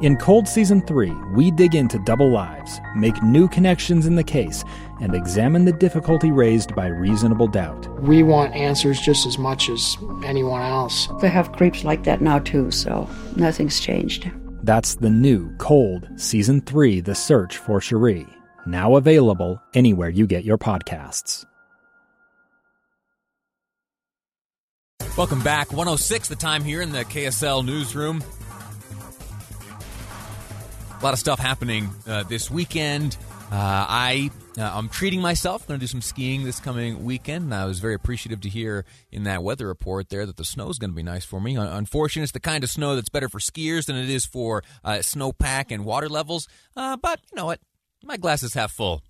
In Cold Season 3, we dig into double lives, make new connections in the case, and examine the difficulty raised by reasonable doubt. We want answers just as much as anyone else. They have creeps like that now, too, so nothing's changed. That's the new Cold Season 3 The Search for Sheree, now available anywhere you get your podcasts. Welcome back. 106 the time here in the KSL newsroom. A lot of stuff happening uh, this weekend. Uh, I uh, I'm treating myself. Going to do some skiing this coming weekend. And I was very appreciative to hear in that weather report there that the snow is going to be nice for me. Unfortunately, it's the kind of snow that's better for skiers than it is for uh, snowpack and water levels. Uh, but you know what? My glass is half full.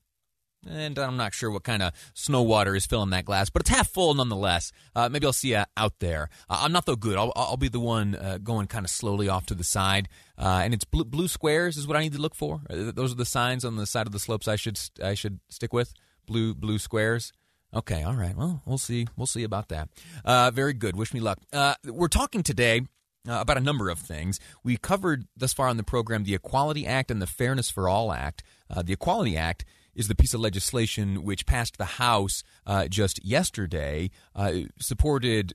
And I'm not sure what kind of snow water is filling that glass, but it's half full nonetheless. Uh, maybe I'll see you out there. Uh, I'm not though good. I'll, I'll be the one uh, going kind of slowly off to the side. Uh, and it's blue, blue, squares is what I need to look for. Uh, those are the signs on the side of the slopes I should I should stick with. Blue blue squares. Okay, all right. Well, we'll see. We'll see about that. Uh, very good. Wish me luck. we're talking today uh, about a number of things. We covered thus far on the program the Equality Act and the Fairness for All Act. Uh, the Equality Act is the piece of legislation which passed the House uh, just yesterday, uh, supported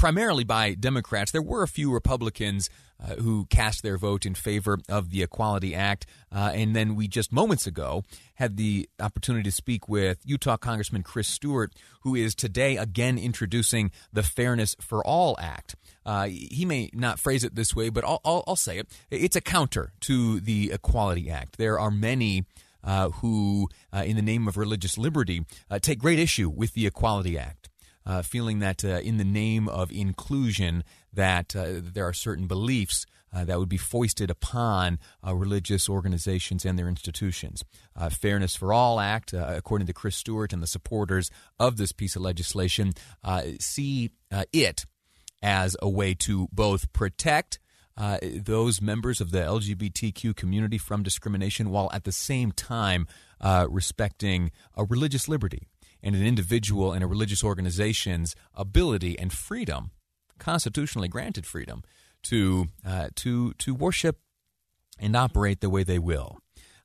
primarily by Democrats. There were a few Republicans uh, who cast their vote in favor of the Equality Act. Uh, and then we just moments ago had the opportunity to speak with Utah Congressman Chris Stewart, who is today again introducing the Fairness for All Act. Uh, he may not phrase it this way, but I'll, I'll, I'll say it. It's a counter to the Equality Act. There are many uh, who, uh, in the name of religious liberty, uh, take great issue with the Equality Act. Uh, feeling that uh, in the name of inclusion that uh, there are certain beliefs that would be foisted upon religious organizations and their institutions. Fairness for All Act, according to Chris Stewart and the supporters of this piece of legislation, see it as a way to both protect uh, those members of the LGBTQ community from discrimination while at the same time uh, respecting a religious liberty and an individual and a religious organization's ability and freedom, constitutionally granted freedom, to uh, to to worship and operate the way they will.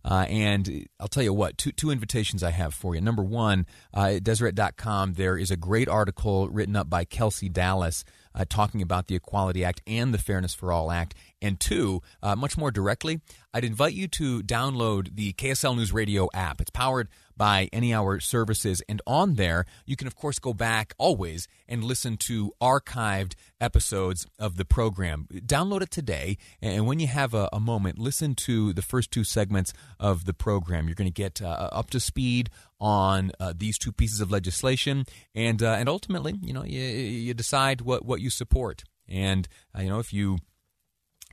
Uh, and I'll tell you what, two, two invitations I have for you. Number one, uh, at Deseret.com, there is a great article written up by Kelsey Dallas uh, talking about the Equality Act and the Fairness for All Act. And two, uh, much more directly, I'd invite you to download the KSL News Radio app. It's powered by Any Hour Services. And on there, you can, of course, go back always and listen to archived episodes of the program. Download it today. And when you have a, a moment, listen to the first two segments of the program. You're going to get uh, up to speed on uh, these two pieces of legislation, and uh, and ultimately, you know, you, you decide what what you support. And uh, you know, if you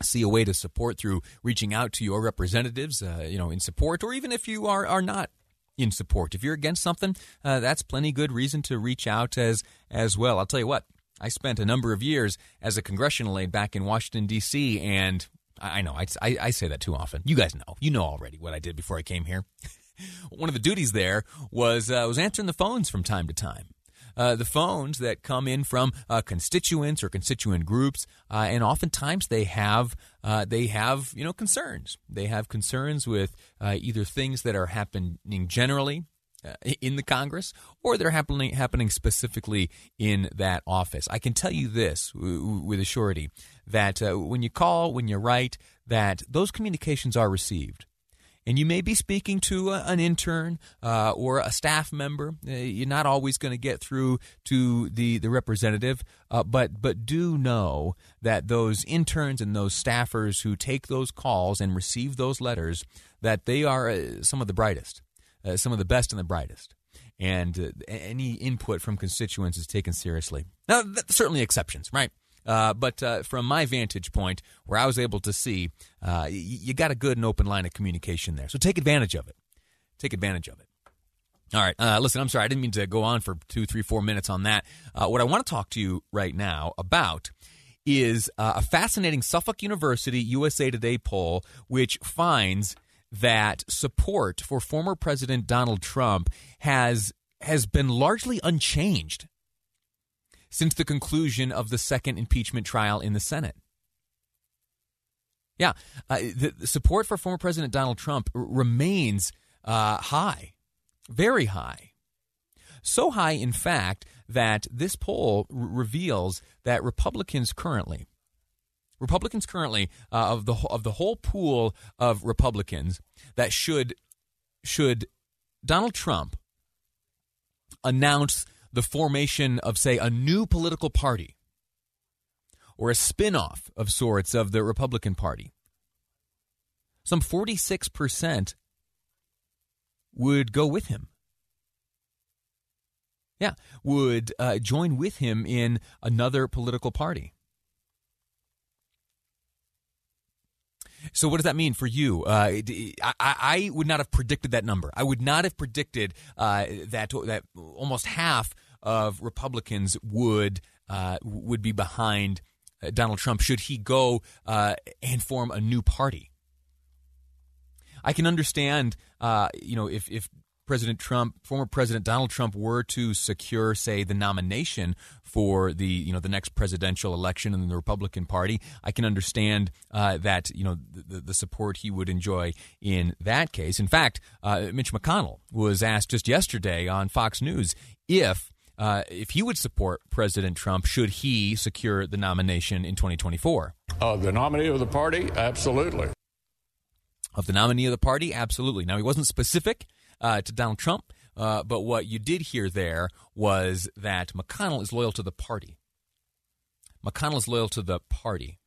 see a way to support through reaching out to your representatives, uh, you know, in support, or even if you are are not in support, if you're against something, uh, that's plenty good reason to reach out as as well. I'll tell you what. I spent a number of years as a congressional aide back in Washington D.C. and I know I, I, I say that too often. You guys know, you know already what I did before I came here. one of the duties there was uh, was answering the phones from time to time. Uh, the phones that come in from uh, constituents or constituent groups, uh, and oftentimes they have uh, they have you know concerns. They have concerns with uh, either things that are happening generally in the Congress, or they're happening happening specifically in that office. I can tell you this with a surety that when you call, when you write, that those communications are received and you may be speaking to a, an intern uh, or a staff member. Uh, you're not always going to get through to the the representative, uh, but but do know that those interns and those staffers who take those calls and receive those letters, that they are uh, some of the brightest, uh, some of the best and the brightest. And uh, any input from constituents is taken seriously. Now, certainly exceptions, right? Uh, but uh, from my vantage point, where I was able to see, uh, y- you got a good and open line of communication there. So take advantage of it. Take advantage of it. All right. Uh, listen, I'm sorry. I didn't mean to go on for two, three, four minutes on that. Uh, what I want to talk to you right now about is uh, a fascinating Suffolk University USA Today poll, which finds that support for former President Donald Trump has has been largely unchanged since the conclusion of the second impeachment trial in the Senate. Yeah, uh, the, the support for former President Donald Trump r- remains uh, high, very high. So high, in fact, that this poll r- reveals that Republicans currently, Republicans currently uh, of the of the whole pool of Republicans that should should Donald Trump announce the formation of say a new political party or a spin-off of sorts of the Republican Party. Some 46% would go with him. Yeah, would uh, join with him in another political party. So, what does that mean for you? Uh, I, I, would not have predicted that number. I would not have predicted uh, that that almost half of Republicans would uh, would be behind uh, Donald Trump should he go uh, and form a new party. I can understand, uh, you know, if if President Trump, former President Donald Trump, were to secure, say, the nomination for the you know the next presidential election in the Republican Party, I can understand uh, that you know the, the, support he would enjoy in that case. In fact, uh, Mitch McConnell was asked just yesterday on Fox News if uh, if he would support President Trump should he secure the nomination in 2024. Uh, the nominee of the party, absolutely. Of the nominee of the party, absolutely. Now he wasn't specific uh, to Donald Trump. Uh, but what you did hear there was that McConnell is loyal to the party. McConnell is loyal to the party,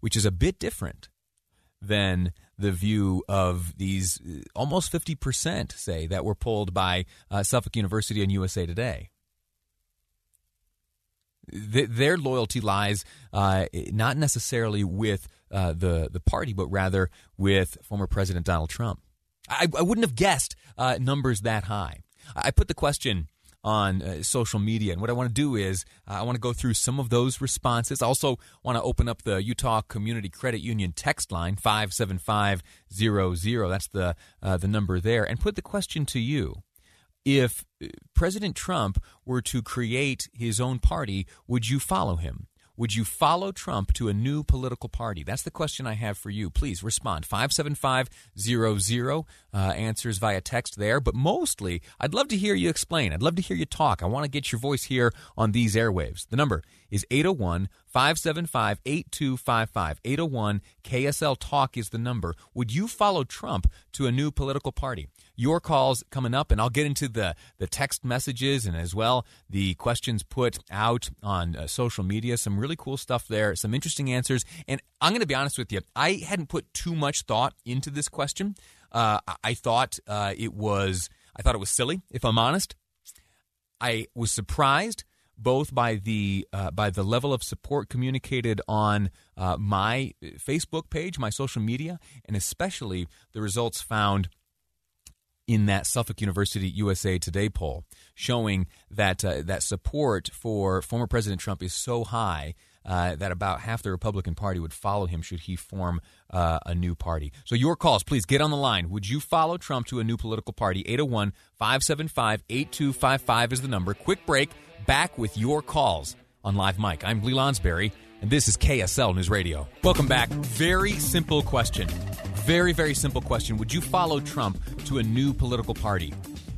which is a bit different than the view of these uh, almost 50%, say, that were polled by uh, Suffolk University and USA Today. Th- their loyalty lies uh, not necessarily with uh, the, the party, but rather with former President Donald Trump. I, I wouldn't have guessed uh, numbers that high. I put the question on uh, social media, and what I want to do is uh, I want to go through some of those responses. I also want to open up the Utah Community Credit Union text line five seven five zero zero. That's the uh, the number there, and put the question to you. If uh, President Trump were to create his own party, would you follow him? Would you follow Trump to a new political party? That's the question I have for you. Please respond. 57500 uh, answers via text there. But mostly, I'd love to hear you explain. I'd love to hear you talk. I want to get your voice here on these airwaves. The number is 801 575 8255. 801 KSL Talk is the number. Would you follow Trump to a new political party? Your calls coming up, and I'll get into the, the text messages and as well the questions put out on uh, social media. Some really cool stuff there, some interesting answers. And I'm going to be honest with you, I hadn't put too much thought into this question. Uh, I thought uh, it was I thought it was silly, if I'm honest. I was surprised both by the uh, by the level of support communicated on uh, my Facebook page, my social media, and especially the results found in that Suffolk University USA Today poll, showing that uh, that support for former President Trump is so high uh, that about half the Republican Party would follow him should he form uh, a new party. So, your calls, please get on the line. Would you follow Trump to a new political party? 801 575 8255 is the number. Quick break. Back with your calls on Live Mic. I'm Lee Lonsberry, and this is KSL News Radio. Welcome back. Very simple question. Very, very simple question. Would you follow Trump to a new political party?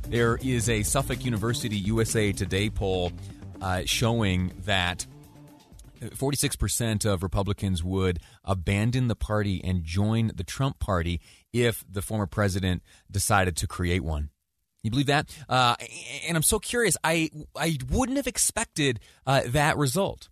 There is a Suffolk University USA Today poll uh, showing that 46% of Republicans would abandon the party and join the Trump party if the former president decided to create one. You believe that? Uh, and I'm so curious. I I wouldn't have expected uh, that result.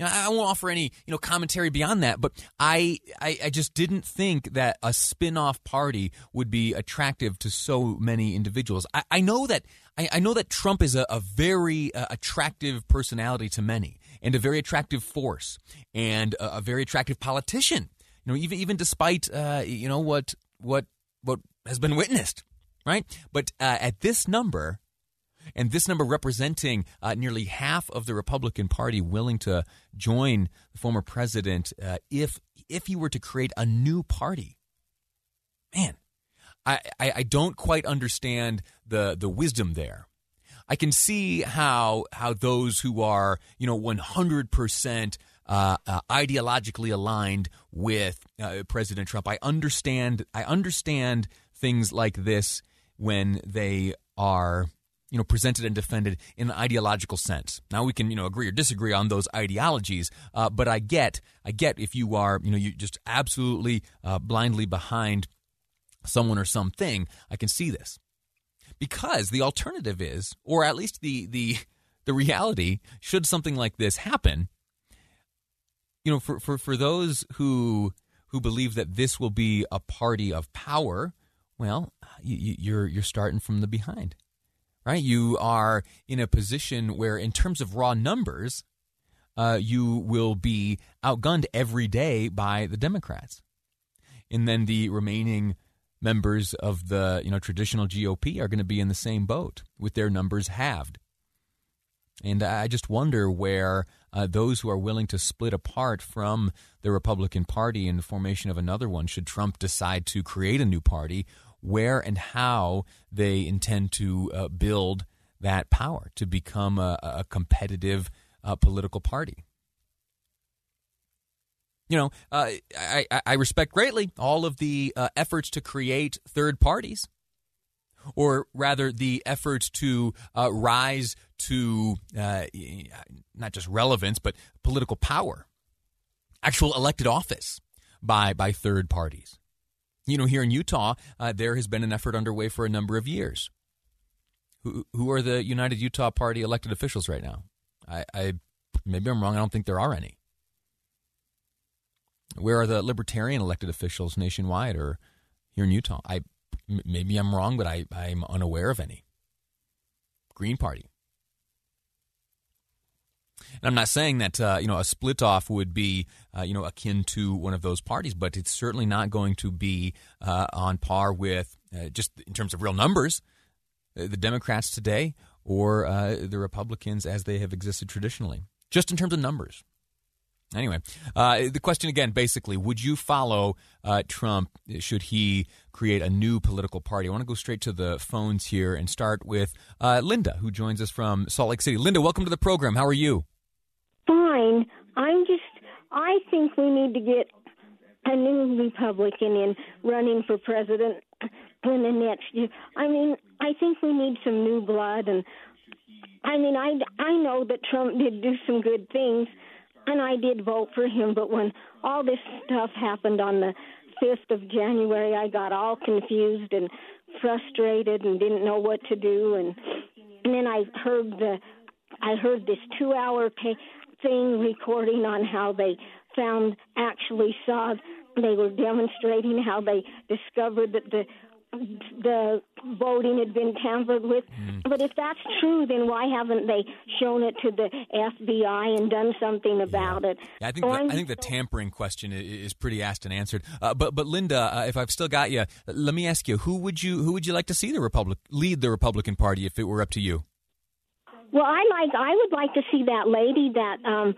You know, I won't offer any you know commentary beyond that, but I, I, I just didn't think that a spin-off party would be attractive to so many individuals. I, I know that I, I know that Trump is a, a very uh, attractive personality to many, and a very attractive force, and a, a very attractive politician. You know, even even despite uh, you know what what what has been witnessed, right? But uh, at this number, and this number representing uh, nearly half of the Republican Party willing to join the former president uh, if if he were to create a new party. Man, I, I, I don't quite understand the the wisdom there. I can see how how those who are you know one hundred percent uh, uh, ideologically aligned with uh, President Trump. I understand. I understand things like this when they are you know presented and defended in an ideological sense. Now we can you know agree or disagree on those ideologies, uh, but I get I get if you are you know you just absolutely uh, blindly behind someone or something, I can see this because the alternative is, or at least the the the reality, should something like this happen, you know, for for for those who who believe that this will be a party of power, well, you, you're you're starting from the behind right? You are in a position where, in terms of raw numbers, uh, you will be outgunned every day by the Democrats, and then the remaining members of the you know traditional GOP are going to be in the same boat with their numbers halved. And I just wonder where uh, those who are willing to split apart from the Republican Party in the formation of another one, should Trump decide to create a new party, where and how they intend to uh, build that power to become a, a competitive uh, political party. You know, uh, I, I, respect greatly all of the uh, efforts to create third parties, or rather, the efforts to uh, rise to uh, not just relevance, but political power, actual elected office by by third parties. You know, here in Utah, uh, there has been an effort underway for a number of years. Who, who are the United Utah Party elected officials right now? I, I maybe I'm wrong. I don't think there are any. Where are the libertarian elected officials nationwide or here in Utah? I maybe I'm wrong, but I, I'm unaware of any. Green Party. And I'm not saying that uh, you know a split off would be uh, you know akin to one of those parties, but it's certainly not going to be uh, on par with uh, just in terms of real numbers uh, the Democrats today or uh, the Republicans as they have existed traditionally, just in terms of numbers. Anyway, uh, the question again, basically, would you follow uh, Trump should he create a new political party? I want to go straight to the phones here and start with uh, Linda, who joins us from Salt Lake City. Linda, welcome to the program. How are you? Fine. I'm just, I think we need to get a new Republican in running for president in the next year. I mean, I think we need some new blood and I mean, I, I know that Trump did do some good things, and I did vote for him. But when all this stuff happened on the 5th of January, I got all confused and frustrated and didn't know what to do. And, and then I heard the, I heard this two-hour pay, thing recording on how they found actually saw they were demonstrating how they discovered that the the voting had been tampered with. Mm. But if that's true, then why haven't they shown it to the FBI and done something about yeah. it? Yeah, I think the, I think the tampering question is pretty asked and answered. Uh, but but Linda, uh, if I've still got you, let me ask you: who would you who would you like to see the Republic lead the Republican Party if it were up to you? Well, I like I would like to see that lady that um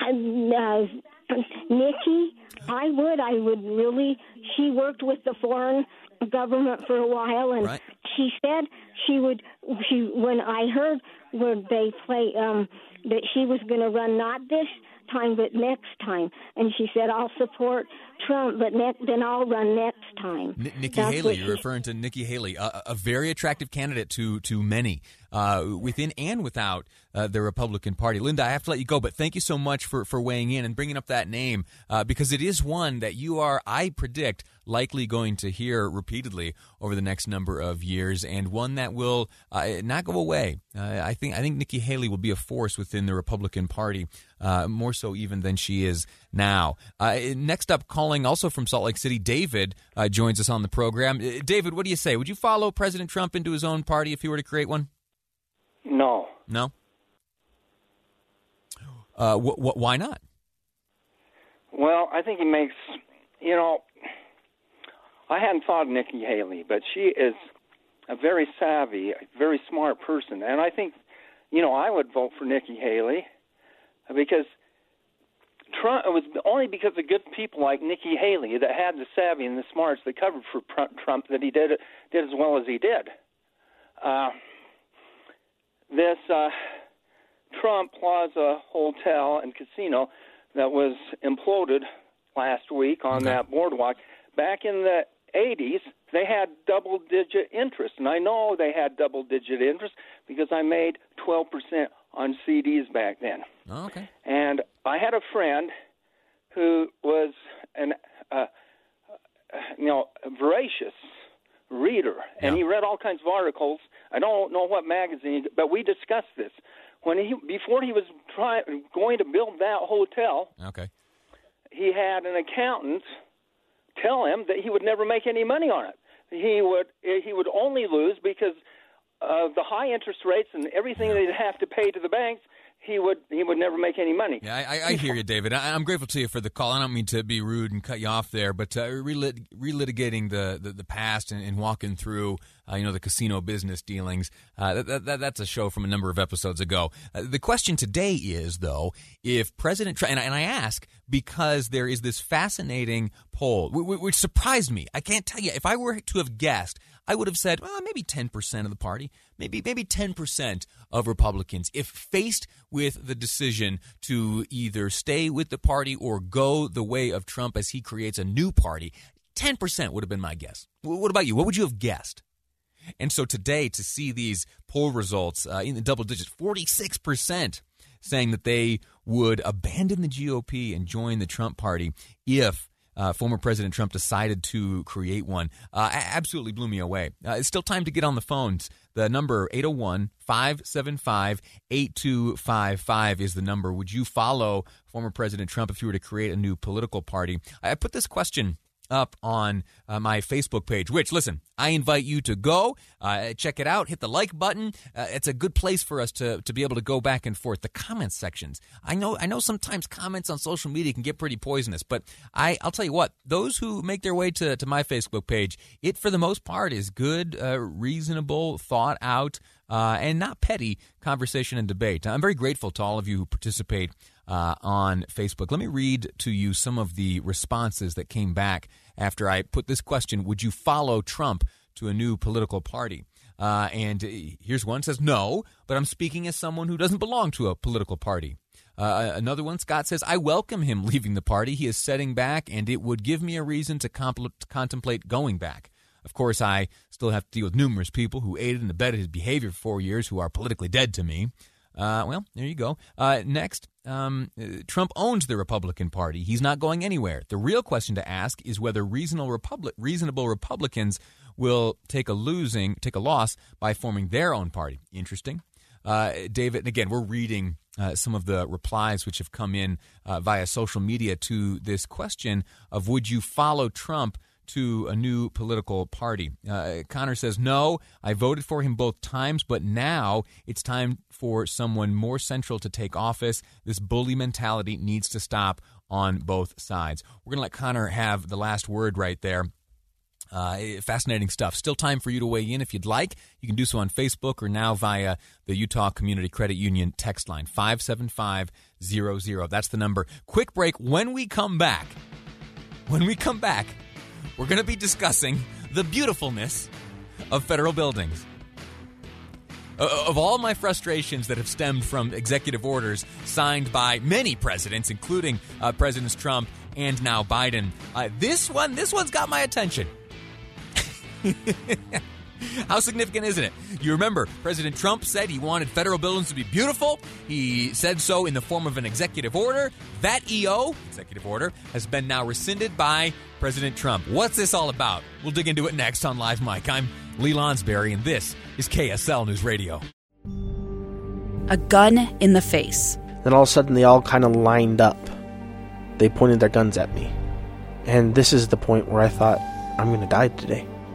uh, Nikki. I would. I would really. She worked with the foreign government for a while, and right. she said she would. She when I heard where they play um that she was going to run not this time but next time, and she said I'll support Trump, but ne- then I'll run next time. N- Nikki That's Haley, you're referring to Nikki Haley, a, a, very attractive candidate to to many uh, within and without uh, the Republican Party. Linda, I have to let you go, but thank you so much for for weighing in and bringing up that name uh, because it is one that you are, I predict, likely going to hear repeatedly over the next number of years, and one that will uh, not go away. Uh, I think I think Nikki Haley will be a force within the Republican Party, uh, more so even than she is now. next up, calling also from Salt Lake City. David joins us on the program. David, what do you say? Would you follow President Trump into his own party if he were to create one? No. No. Uh, wh- wh- why not? Well, I think he makes, you know, I hadn't thought of Nikki Haley, but she is a very savvy, a very smart person. And I think, you know, I would vote for Nikki Haley because Trump, it was only because of good people like Nikki Haley that had the savvy and the smarts that covered for Trump that he did did as well as he did. Uh, this uh, Trump Plaza Hotel and Casino that was imploded last week on that boardwalk. Back in the 80s, they had double digit interest. And I know they had double digit interest because I made 12% on CDs back then. Oh, okay. And I had a friend who was an, uh, you know, voracious reader, and he read all kinds of articles. I don't know what magazine, but we discussed this when he before he was trying going to build that hotel. Okay. He had an accountant tell him that he would never make any money on it. He would he would only lose because of the high interest rates and everything yeah. they'd have to pay to the banks he would he would never make any money. Yeah, I, I hear you, David. I, am grateful to you for the call. I don't mean to be rude and cut you off there, but uh, relit, relitigating the, the, the past and, and, walking through uh, you know the casino business dealings. Uh, that, that, that's a show from a number of episodes ago. Uh, the question today is though, if President Trump and, and, I ask because there is this fascinating poll which, which surprised me. I can't tell you if I were to have guessed I would have said, well, maybe 10% of the party, maybe maybe 10% of Republicans, if faced with the decision to either stay with the party or go the way of Trump as he creates a new party, 10% would have been my guess. What about you? What would you have guessed? And so today, to see these poll results uh, in the double digits, 46% saying that they would abandon the GOP and join the Trump party if uh, former President Trump decided to create one uh, absolutely blew me away. Uh, it's still time to get on the phones. The number 801 575 8255 is the number. Would you follow former President Trump if you were to create a new political party? I put this question up on uh, my Facebook page, which, listen, I invite you to go, uh, check it out, hit the like button. Uh, it's a good place for us to, to be able to go back and forth. The comments sections. I know I know sometimes comments on social media can get pretty poisonous, but I, I'll tell you what, those who make their way to, to my Facebook page, it for the most part is good, uh, reasonable, thought out, uh, and not petty conversation and debate. I'm very grateful to all of you who participate uh, on Facebook. Let me read to you some of the responses that came back after I put this question Would you follow Trump to a new political party? Uh, and here's one says, No, but I'm speaking as someone who doesn't belong to a political party. Uh, another one, Scott says, I welcome him leaving the party. He is setting back, and it would give me a reason to, to contemplate going back. Of course, I still have to deal with numerous people who aided and abetted his behavior for four years who are politically dead to me. Uh, well, there you go. Uh, next, um, Trump owns the Republican Party. He's not going anywhere. The real question to ask is whether reasonable, Republic, reasonable Republicans will take a losing, take a loss by forming their own party. Interesting. Uh, David, again, we're reading uh, some of the replies which have come in uh, via social media to this question of would you follow Trump to a new political party. Uh, Connor says, No, I voted for him both times, but now it's time for someone more central to take office. This bully mentality needs to stop on both sides. We're going to let Connor have the last word right there. Uh, fascinating stuff. Still time for you to weigh in if you'd like. You can do so on Facebook or now via the Utah Community Credit Union text line 57500. That's the number. Quick break. When we come back, when we come back, we're going to be discussing the beautifulness of federal buildings. Of all my frustrations that have stemmed from executive orders signed by many presidents, including uh, Presidents Trump and now Biden, uh, this one, this one's got my attention. How significant isn't it? You remember, President Trump said he wanted federal buildings to be beautiful. He said so in the form of an executive order. That EO, executive order, has been now rescinded by President Trump. What's this all about? We'll dig into it next on Live Mic. I'm Lee Lonsberry, and this is KSL News Radio. A gun in the face. Then all of a sudden, they all kind of lined up. They pointed their guns at me. And this is the point where I thought, I'm going to die today